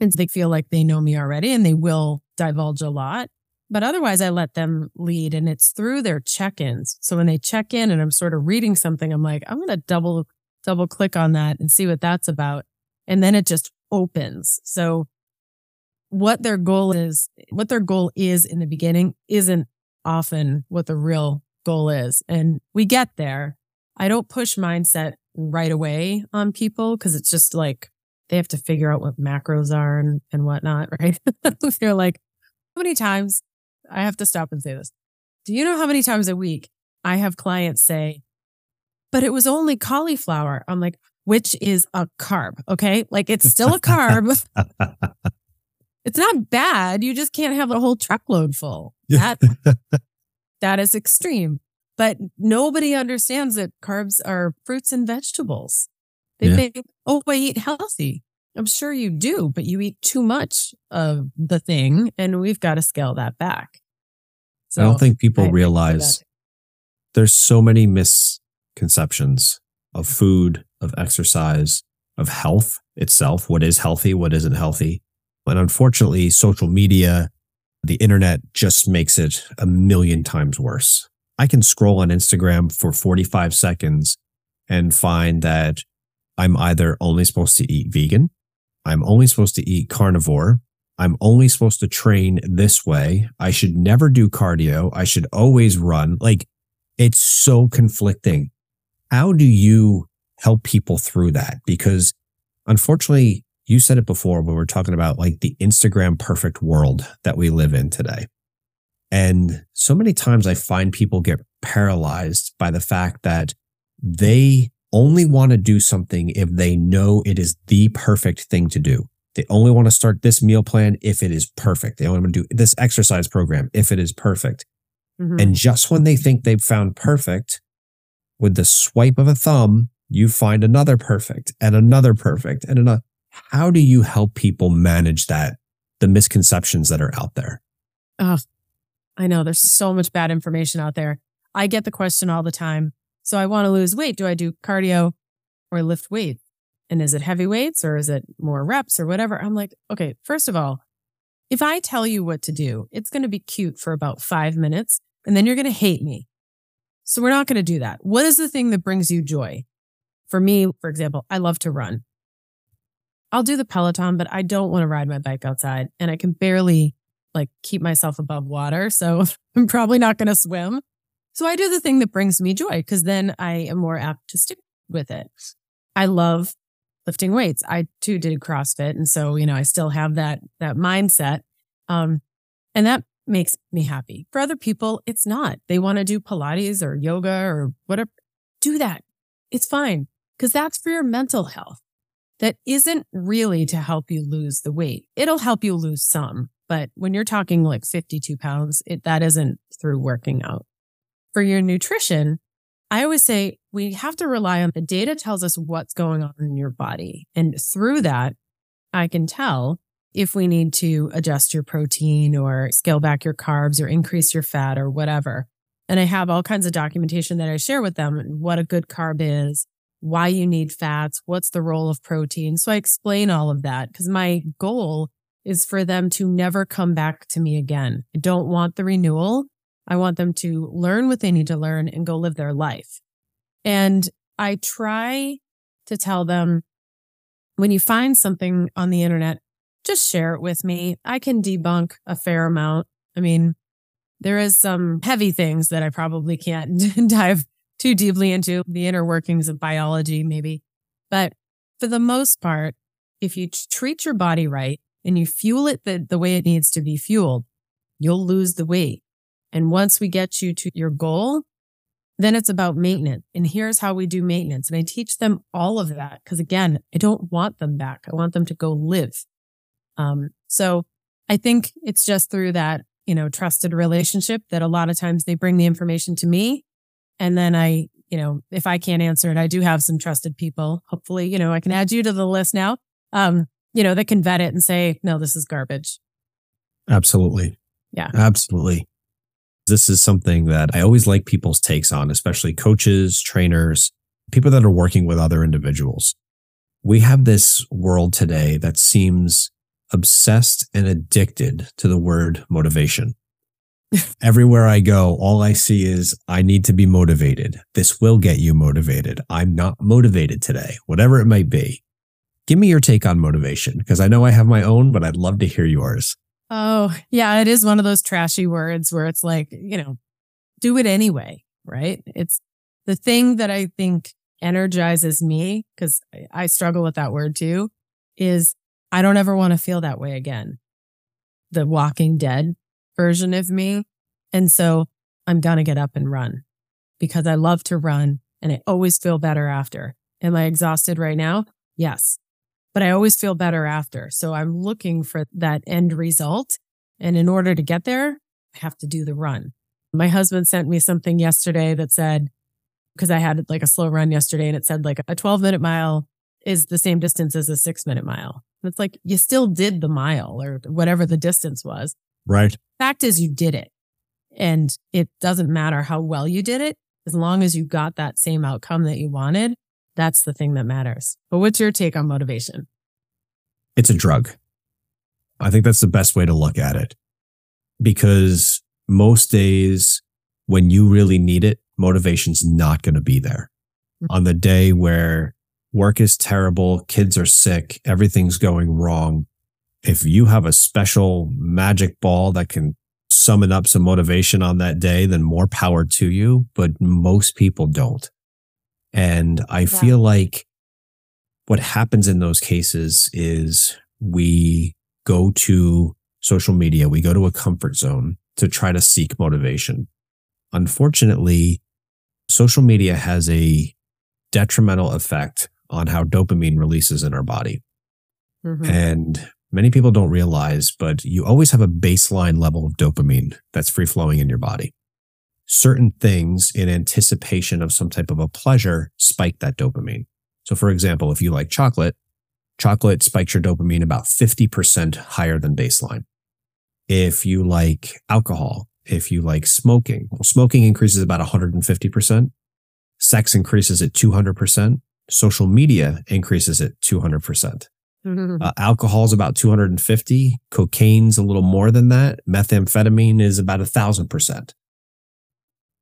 And they feel like they know me already and they will divulge a lot. But otherwise, I let them lead and it's through their check ins. So when they check in and I'm sort of reading something, I'm like, I'm going to double, double click on that and see what that's about. And then it just opens. So what their goal is, what their goal is in the beginning isn't often what the real goal is. And we get there. I don't push mindset right away on people because it's just like they have to figure out what macros are and, and whatnot, (laughs) right? (laughs) They're like, how many times I have to stop and say this? Do you know how many times a week I have clients say, but it was only cauliflower? I'm like, which is a carb. Okay. Like it's still a (laughs) carb. It's not bad. You just can't have a whole truckload full. That, (laughs) that is extreme. But nobody understands that carbs are fruits and vegetables. They yeah. think, oh, I eat healthy. I'm sure you do, but you eat too much of the thing and we've got to scale that back. So I don't think people I realize there's so many misconceptions of food, of exercise, of health itself. What is healthy? What isn't healthy? And unfortunately, social media, the internet just makes it a million times worse. I can scroll on Instagram for 45 seconds and find that I'm either only supposed to eat vegan, I'm only supposed to eat carnivore, I'm only supposed to train this way. I should never do cardio. I should always run. Like it's so conflicting. How do you help people through that? Because unfortunately, you said it before when we are talking about like the Instagram perfect world that we live in today. And so many times I find people get paralyzed by the fact that they only want to do something if they know it is the perfect thing to do. They only want to start this meal plan if it is perfect. They only want to do this exercise program if it is perfect. Mm-hmm. And just when they think they've found perfect, with the swipe of a thumb, you find another perfect and another perfect and another. How do you help people manage that, the misconceptions that are out there? Oh, I know there's so much bad information out there. I get the question all the time. So I want to lose weight. Do I do cardio or lift weights? And is it heavy weights or is it more reps or whatever? I'm like, okay, first of all, if I tell you what to do, it's going to be cute for about five minutes and then you're going to hate me. So we're not going to do that. What is the thing that brings you joy? For me, for example, I love to run. I'll do the Peloton, but I don't want to ride my bike outside and I can barely like keep myself above water. So (laughs) I'm probably not going to swim. So I do the thing that brings me joy because then I am more apt to stick with it. I love lifting weights. I too did CrossFit. And so, you know, I still have that, that mindset. Um, and that makes me happy. For other people, it's not. They want to do Pilates or yoga or whatever. Do that. It's fine because that's for your mental health that isn't really to help you lose the weight. It'll help you lose some, but when you're talking like 52 pounds, it, that isn't through working out. For your nutrition, I always say we have to rely on the data tells us what's going on in your body. And through that, I can tell if we need to adjust your protein or scale back your carbs or increase your fat or whatever. And I have all kinds of documentation that I share with them what a good carb is, why you need fats, what's the role of protein. So I explain all of that because my goal is for them to never come back to me again. I don't want the renewal. I want them to learn what they need to learn and go live their life. And I try to tell them when you find something on the internet, just share it with me. I can debunk a fair amount. I mean, there is some heavy things that I probably can't (laughs) dive too deeply into the inner workings of biology, maybe. But for the most part, if you treat your body right and you fuel it the, the way it needs to be fueled, you'll lose the weight. And once we get you to your goal, then it's about maintenance. And here's how we do maintenance. And I teach them all of that because again, I don't want them back. I want them to go live. Um, so I think it's just through that, you know, trusted relationship that a lot of times they bring the information to me and then I, you know, if I can't answer it, I do have some trusted people. Hopefully, you know, I can add you to the list now. Um, you know, that can vet it and say, no, this is garbage. Absolutely. Yeah. Absolutely. This is something that I always like people's takes on, especially coaches, trainers, people that are working with other individuals. We have this world today that seems obsessed and addicted to the word motivation. Everywhere I go, all I see is I need to be motivated. This will get you motivated. I'm not motivated today, whatever it might be. Give me your take on motivation because I know I have my own, but I'd love to hear yours. Oh, yeah. It is one of those trashy words where it's like, you know, do it anyway, right? It's the thing that I think energizes me because I struggle with that word too is I don't ever want to feel that way again. The walking dead version of me. And so I'm going to get up and run because I love to run and I always feel better after. Am I exhausted right now? Yes, but I always feel better after. So I'm looking for that end result. And in order to get there, I have to do the run. My husband sent me something yesterday that said, because I had like a slow run yesterday and it said like a 12 minute mile is the same distance as a six minute mile. And it's like you still did the mile or whatever the distance was. Right. Fact is, you did it. And it doesn't matter how well you did it. As long as you got that same outcome that you wanted, that's the thing that matters. But what's your take on motivation? It's a drug. I think that's the best way to look at it because most days when you really need it, motivation's not going to be there. Mm-hmm. On the day where work is terrible, kids are sick, everything's going wrong. If you have a special magic ball that can summon up some motivation on that day, then more power to you. But most people don't. And I yeah. feel like what happens in those cases is we go to social media, we go to a comfort zone to try to seek motivation. Unfortunately, social media has a detrimental effect on how dopamine releases in our body. Mm-hmm. And many people don't realize, but you always have a baseline level of dopamine that's free flowing in your body. Certain things in anticipation of some type of a pleasure spike that dopamine. So, for example, if you like chocolate, chocolate spikes your dopamine about 50% higher than baseline. If you like alcohol, if you like smoking, well, smoking increases about 150%. Sex increases at 200%. Social media increases at 200%. Mm-hmm. Uh, alcohol is about 250. Cocaine's a little more than that. Methamphetamine is about a thousand percent.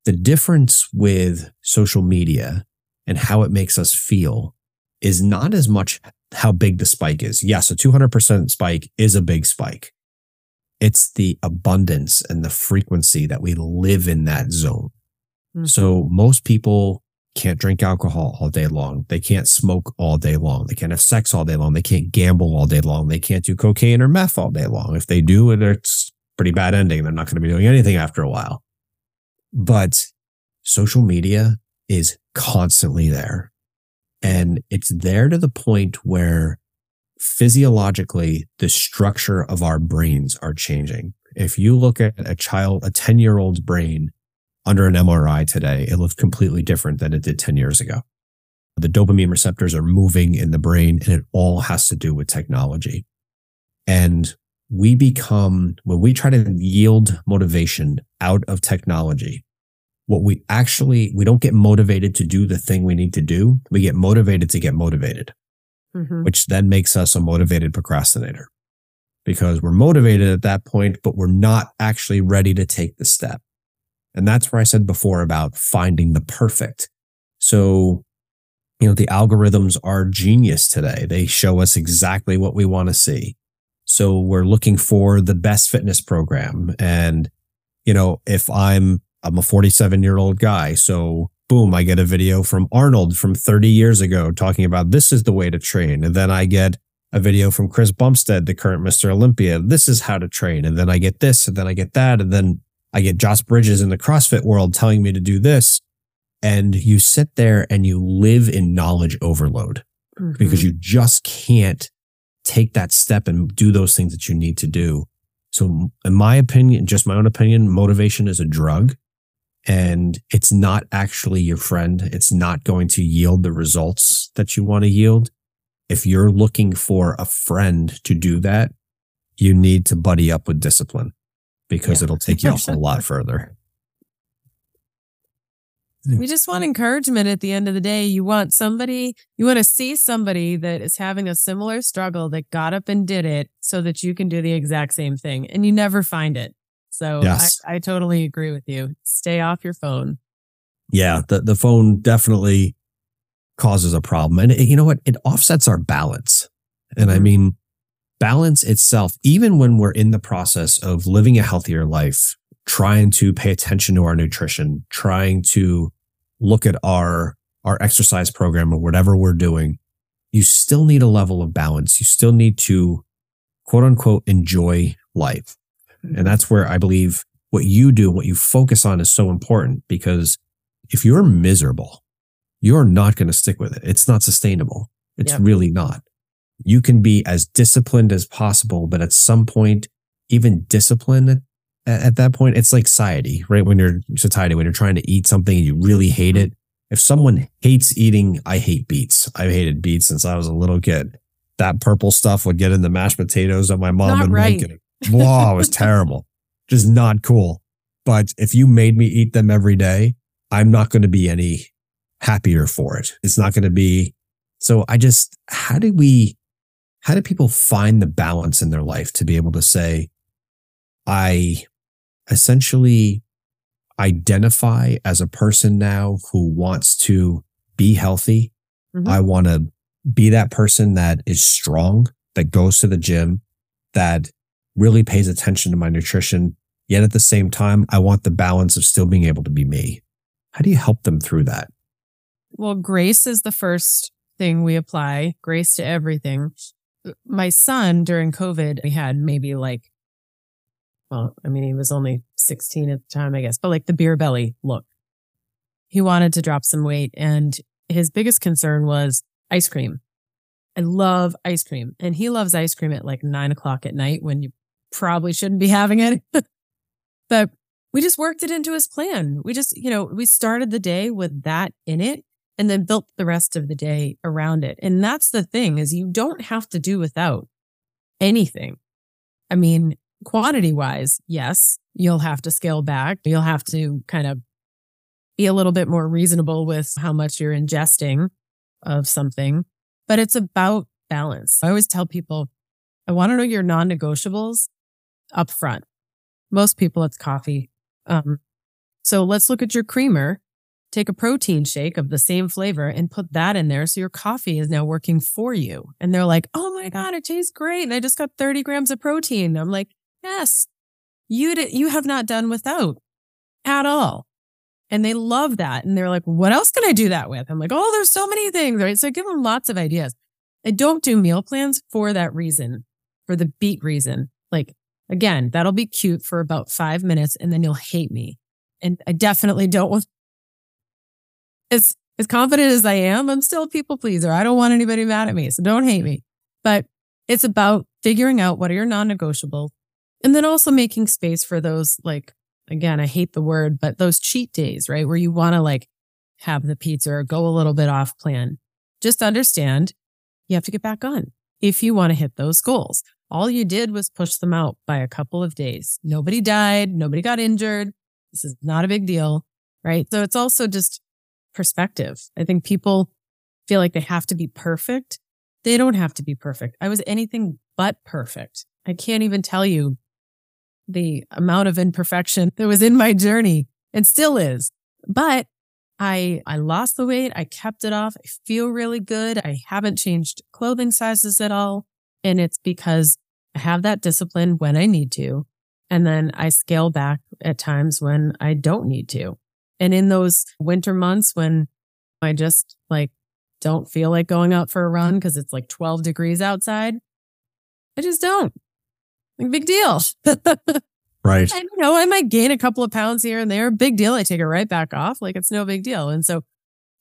The difference with social media and how it makes us feel is not as much how big the spike is. Yes, a 200% spike is a big spike. It's the abundance and the frequency that we live in that zone. Mm-hmm. So most people can't drink alcohol all day long. They can't smoke all day long. They can't have sex all day long. They can't gamble all day long. They can't do cocaine or meth all day long. If they do, it's pretty bad ending. They're not going to be doing anything after a while. But social media is constantly there. And it's there to the point where physiologically the structure of our brains are changing. If you look at a child, a 10 year old's brain under an MRI today, it looks completely different than it did 10 years ago. The dopamine receptors are moving in the brain and it all has to do with technology. And we become, when we try to yield motivation out of technology, what we actually, we don't get motivated to do the thing we need to do. We get motivated to get motivated, mm-hmm. which then makes us a motivated procrastinator because we're motivated at that point, but we're not actually ready to take the step. And that's where I said before about finding the perfect. So, you know, the algorithms are genius today. They show us exactly what we want to see. So we're looking for the best fitness program. And, you know, if I'm, I'm a 47 year old guy. So boom, I get a video from Arnold from 30 years ago talking about this is the way to train. And then I get a video from Chris Bumstead, the current Mr. Olympia. This is how to train. And then I get this and then I get that. And then I get Josh Bridges in the CrossFit world telling me to do this. And you sit there and you live in knowledge overload mm-hmm. because you just can't take that step and do those things that you need to do. So in my opinion, just my own opinion, motivation is a drug and it's not actually your friend. It's not going to yield the results that you want to yield. If you're looking for a friend to do that, you need to buddy up with discipline because yeah. it'll take you a whole lot (laughs) further. We just want encouragement at the end of the day. You want somebody, you want to see somebody that is having a similar struggle that got up and did it so that you can do the exact same thing and you never find it. So yes. I, I totally agree with you. Stay off your phone. Yeah. The, the phone definitely causes a problem. And it, you know what? It offsets our balance. And mm-hmm. I mean, balance itself, even when we're in the process of living a healthier life, trying to pay attention to our nutrition, trying to look at our, our exercise program or whatever we're doing, you still need a level of balance. You still need to quote unquote enjoy life. And that's where I believe what you do, what you focus on is so important because if you're miserable, you're not going to stick with it. It's not sustainable. It's yep. really not. You can be as disciplined as possible, but at some point, even discipline at that point, it's like satiety, right? When you're satiety, when you're trying to eat something and you really hate it. If someone hates eating, I hate beets. I've hated beets since I was a little kid. That purple stuff would get in the mashed potatoes that my mom would right. make. Wow, it was terrible. (laughs) Just not cool. But if you made me eat them every day, I'm not going to be any happier for it. It's not going to be. So I just, how do we, how do people find the balance in their life to be able to say, I essentially identify as a person now who wants to be healthy. Mm-hmm. I want to be that person that is strong, that goes to the gym, that really pays attention to my nutrition. Yet at the same time, I want the balance of still being able to be me. How do you help them through that? Well, grace is the first thing we apply, grace to everything. My son during COVID, we had maybe like well, I mean, he was only 16 at the time, I guess, but like the beer belly look. He wanted to drop some weight and his biggest concern was ice cream. I love ice cream and he loves ice cream at like nine o'clock at night when you probably shouldn't be having it. (laughs) but we just worked it into his plan. We just, you know, we started the day with that in it and then built the rest of the day around it. And that's the thing is you don't have to do without anything. I mean, quantity wise, yes, you'll have to scale back. You'll have to kind of be a little bit more reasonable with how much you're ingesting of something, but it's about balance. I always tell people, I want to know your non negotiables up front. Most people, it's coffee. Um, so let's look at your creamer. Take a protein shake of the same flavor and put that in there. So your coffee is now working for you. And they're like, Oh my God, it tastes great. And I just got 30 grams of protein. I'm like, Yes. You did, you have not done without at all. And they love that. And they're like, what else can I do that with? I'm like, oh, there's so many things, right? So I give them lots of ideas. I don't do meal plans for that reason, for the beet reason. Like, again, that'll be cute for about five minutes and then you'll hate me. And I definitely don't want, as, as confident as I am, I'm still a people pleaser. I don't want anybody mad at me. So don't hate me. But it's about figuring out what are your non negotiables and then also making space for those, like, again, I hate the word, but those cheat days, right? Where you want to like have the pizza or go a little bit off plan. Just understand you have to get back on if you want to hit those goals. All you did was push them out by a couple of days. Nobody died. Nobody got injured. This is not a big deal, right? So it's also just perspective. I think people feel like they have to be perfect. They don't have to be perfect. I was anything but perfect. I can't even tell you the amount of imperfection that was in my journey and still is. But I, I lost the weight. I kept it off. I feel really good. I haven't changed clothing sizes at all. And it's because I have that discipline when I need to. And then I scale back at times when I don't need to. And in those winter months when I just like don't feel like going out for a run because it's like 12 degrees outside, I just don't. Like, big deal. (laughs) right. You know, I might gain a couple of pounds here and there. Big deal. I take it right back off. Like it's no big deal. And so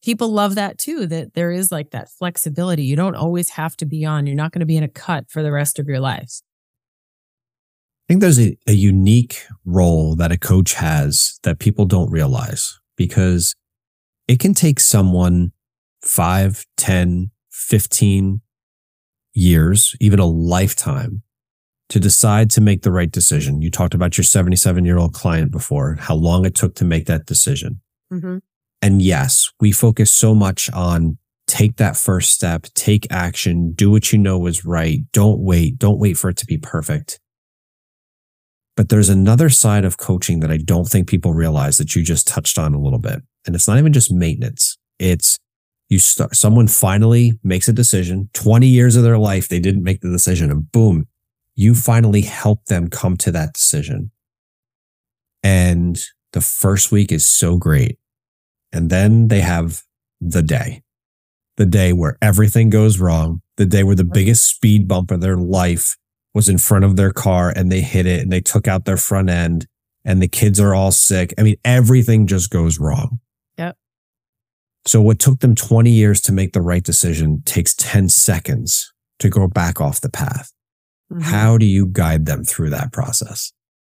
people love that too, that there is like that flexibility. You don't always have to be on. You're not going to be in a cut for the rest of your lives. I think there's a, a unique role that a coach has that people don't realize because it can take someone five, 10, 15 years, even a lifetime to decide to make the right decision. You talked about your 77 year old client before, how long it took to make that decision. Mm-hmm. And yes, we focus so much on take that first step, take action, do what you know is right. Don't wait. Don't wait for it to be perfect. But there's another side of coaching that I don't think people realize that you just touched on a little bit. And it's not even just maintenance. It's you start, someone finally makes a decision, 20 years of their life, they didn't make the decision and boom, you finally help them come to that decision. And the first week is so great. And then they have the day, the day where everything goes wrong, the day where the biggest speed bump of their life was in front of their car and they hit it and they took out their front end and the kids are all sick. I mean, everything just goes wrong. Yep. So what took them 20 years to make the right decision takes 10 seconds to go back off the path. Mm-hmm. How do you guide them through that process?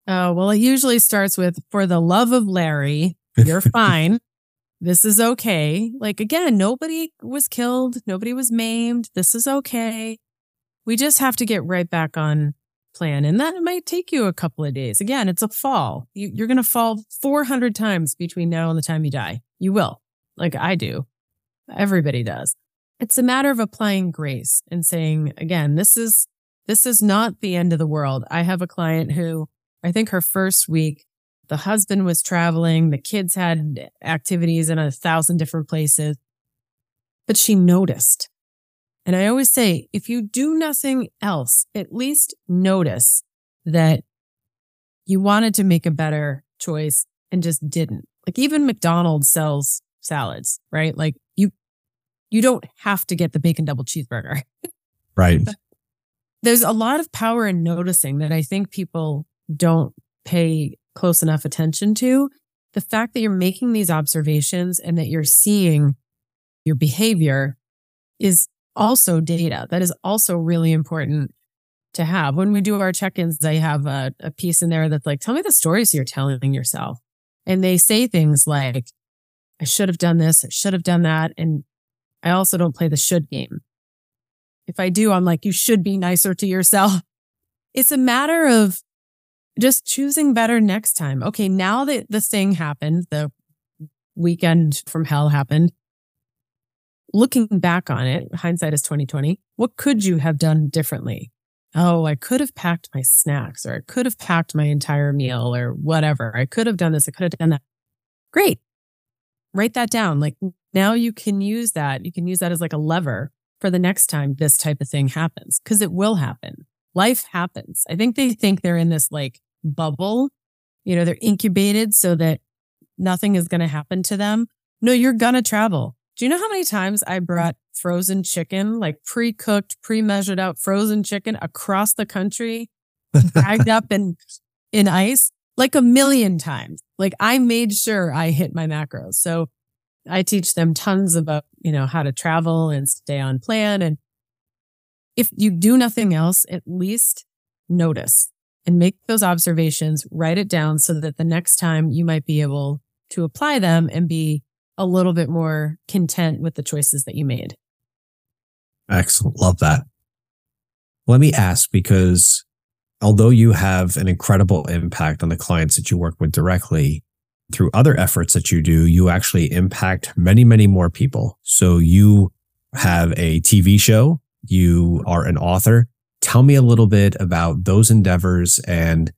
Oh, well, it usually starts with for the love of Larry, you're (laughs) fine. this is okay. Like again, nobody was killed, nobody was maimed. This is okay. We just have to get right back on plan. And that might take you a couple of days. Again, it's a fall. You, are going to fall 400 times between now and the time you die. You will, like I do. Everybody does. It's a matter of applying grace and saying, again, this is, this is not the end of the world. I have a client who I think her first week, the husband was traveling, the kids had activities in a thousand different places, but she noticed. And I always say, if you do nothing else, at least notice that you wanted to make a better choice and just didn't. Like even McDonald's sells salads, right? Like you, you don't have to get the bacon double cheeseburger. (laughs) Right. There's a lot of power in noticing that I think people don't pay close enough attention to. The fact that you're making these observations and that you're seeing your behavior is also data. That is also really important to have. When we do our check-ins, I have a, a piece in there that's like, tell me the stories you're telling yourself. And they say things like, I should have done this. I should have done that. And I also don't play the should game. If I do, I'm like, you should be nicer to yourself. It's a matter of just choosing better next time. Okay. Now that the thing happened, the weekend from hell happened looking back on it, hindsight is 2020. What could you have done differently? Oh, I could have packed my snacks or I could have packed my entire meal or whatever. I could have done this. I could have done that. Great. Write that down. Like now you can use that. You can use that as like a lever for the next time this type of thing happens because it will happen. Life happens. I think they think they're in this like bubble. You know, they're incubated so that nothing is going to happen to them. No, you're going to travel. Do you know how many times I mm-hmm. brought frozen chicken, like pre cooked, pre measured out frozen chicken across the country, bagged up in, in ice? Like a million times. Like I made sure I hit my macros. So I teach them tons about, you know, how to travel and stay on plan. And if you do nothing else, at least notice and make those observations, write it down so that the next time you might be able to apply them and be a little bit more content with the choices that you made. Excellent. Love that. Let me ask because although you have an incredible impact on the clients that you work with directly, through other efforts that you do, you actually impact many, many more people. So you have a TV show, you are an author. Tell me a little bit about those endeavors and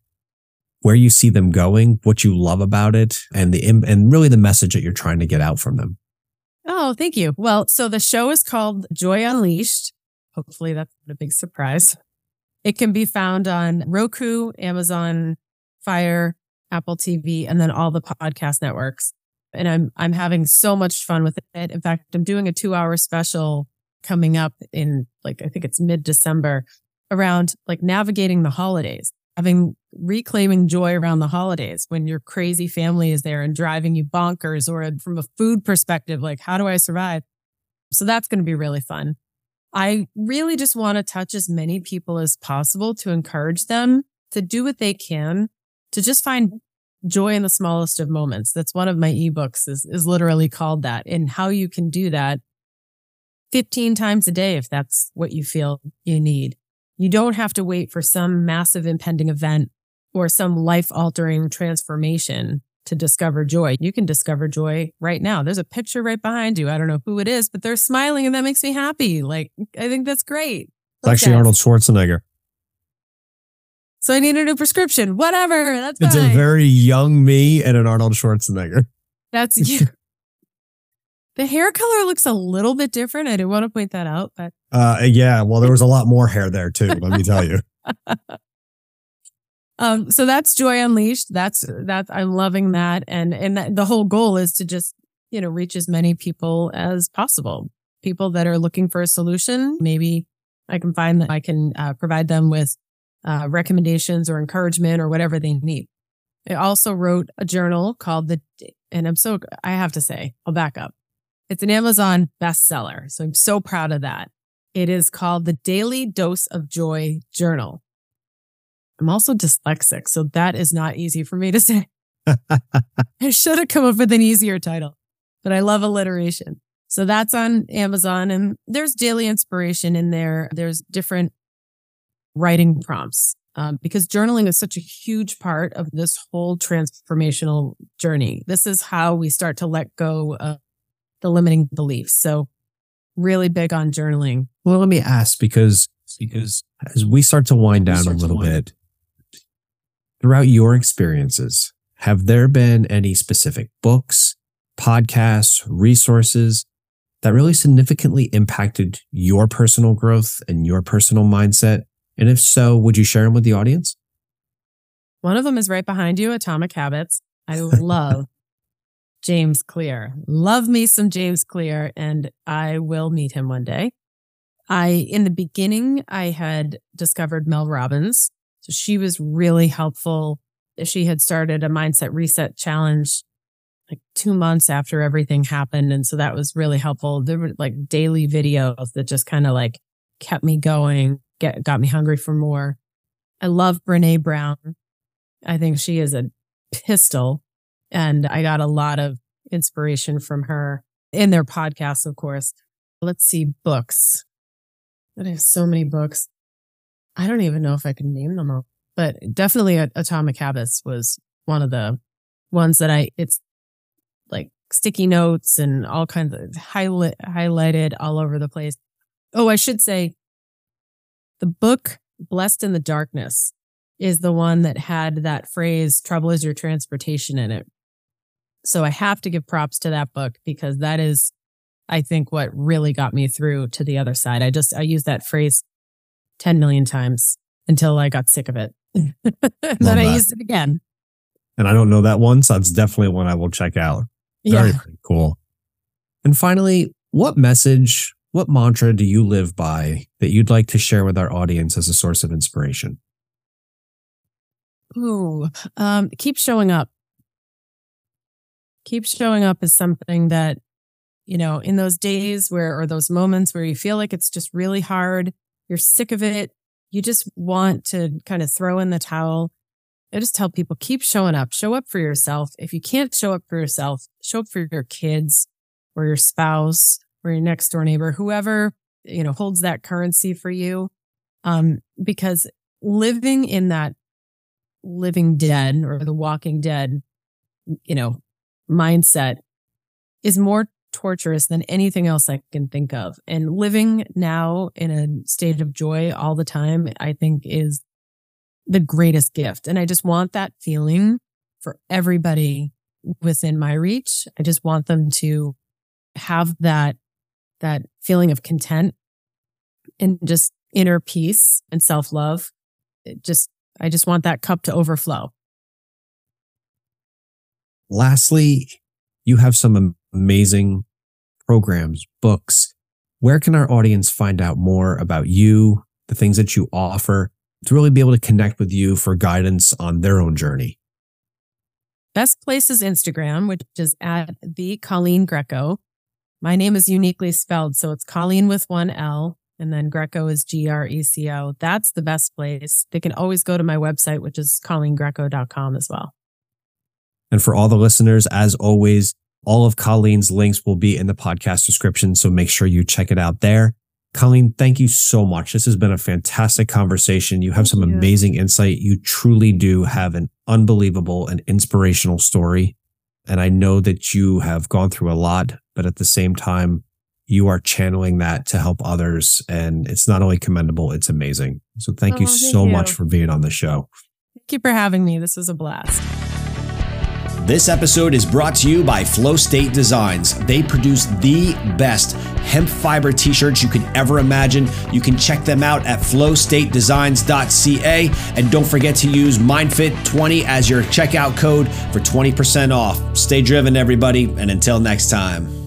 where you see them going, what you love about it, and the and really the message that you're trying to get out from them. Oh, thank you. Well, so the show is called Joy Unleashed. Hopefully that's not a big surprise. It can be found on Roku, Amazon Fire, Apple TV, and then all the podcast networks. And I'm I'm having so much fun with it. In fact, I'm doing a 2-hour special coming up in like I think it's mid-December around like navigating the holidays having reclaiming joy around the holidays when your crazy family is there and driving you bonkers or from a food perspective, like how do I survive? So that's going to be really fun. I really just want to touch as many people as possible to encourage them to do what they can to just find joy in the smallest of moments. That's one of my ebooks is, is literally called that and how you can do that 15 times a day if that's what you feel you need. You don't have to wait for some massive impending event or some life altering transformation to discover joy. You can discover joy right now. There's a picture right behind you. I don't know who it is, but they're smiling and that makes me happy. Like, I think that's great. It's actually Okay. Arnold Schwarzenegger. So I need a new prescription. Whatever. That's It's fine. a very young me and an Arnold Schwarzenegger. that's you. (laughs) (laughs) the hair color looks a little bit different. I do want to point that out, but Uh, yeah, well, there was a lot more hair there too. Let me tell you. (laughs) Um, so that's Joy Unleashed. That's that I'm loving that, and and that, the whole goal is to just you know reach as many people as possible. People that are looking for a solution. Maybe I can find that I can uh, provide them with uh, recommendations or encouragement or whatever they need. I also wrote a journal called the, and I'm so I have to say I'll back up. It's an Amazon bestseller, so I'm so proud of that. It is called the Daily Dose of Joy Journal. I'm also dyslexic, so that is not easy for me to say. (laughs) (laughs) I should have come up with an easier title, but I love alliteration. So that's on Amazon and there's daily inspiration in there. There's different writing prompts um, because journaling is such a huge part of this whole transformational journey. This is how we start to let go of the limiting beliefs. So really big on journaling. Well, let me ask because because as we start to wind down a little bit, throughout your experiences, have there been any specific books, podcasts, resources that really significantly impacted your personal growth and your personal mindset? And if so, would you share them with the audience? One of them is right behind you, Atomic Habits. I (laughs) love James Clear. Love me some James Clear, and I will meet him one day. I, in the beginning, I had discovered Mel Robbins. So she was really helpful. She had started a mindset reset challenge like two months after everything happened. And so that was really helpful. There were like daily videos that just kind of like kept me going, get, got me hungry for more. I love Brene Brown. I think she is a pistol and I got a lot of inspiration from her in their podcasts, of course. Let's see books. I have so many books. I don't even know if I can name them all, but definitely Atomic Habits was one of the ones that I, it's like sticky notes and all kinds of highlight, highlighted all over the place. Oh, I should say the book Blessed in the Darkness is the one that had that phrase, trouble is your transportation in it. So I have to give props to that book because that is, I think, what really got me through to the other side. I just, I used that phrase 10 million times until I got sick of it. and (laughs) then I used it again. And I don't know that one, so that's definitely one I will check out. Very Yeah. cool. And finally, what message, what mantra do you live by that you'd like to share with our audience as a source of inspiration? Ooh, um, keep showing up. Keep showing up is something that, you know, in those days where, or those moments where you feel like it's just really hard, you're sick of it, you just want to kind of throw in the towel. I just tell people keep showing up, show up for yourself. If you can't show up for yourself, show up for your kids or your spouse or your next door neighbor, whoever, you know, holds that currency for you. Um, because living in that living dead or the walking dead, you know, mindset is more torturous than anything else I can think of. And living now in a state of joy all the time, I think is the greatest gift. And I just want that feeling for everybody within my reach. I just want them to have that, that feeling of content and just inner peace and self love. Just, I just want that cup to overflow. Lastly, you have some amazing programs, books. Where can our audience find out more about you, the things that you offer, to really be able to connect with you for guidance on their own journey? Best place is Instagram, which is at the Coleen Greco. My name is uniquely spelled, so it's Coleen with one L, and then Greco is G R E C O. That's the best place. They can always go to my website, which is coleengreco.com as well. And for all the listeners, as always, all of Coleen's links will be in the podcast description. So make sure you check it out there. Colleen, thank you so much. This has been a fantastic conversation. You have Thank some you. amazing insight. You truly do have an unbelievable and inspirational story. And I know that you have gone through a lot, but at the same time, you are channeling that to help others. And it's not only commendable, it's amazing. So thank you Oh, thank so you. much for being on the show. Thank you for having me. This was a blast. This episode is brought to you by Flow State Designs. They produce the best hemp fiber t shirts you could ever imagine. You can check them out at flowstatedesigns.ca. And don't forget to use MindFit20 as your checkout code for 20% off. Stay driven, everybody, and until next time.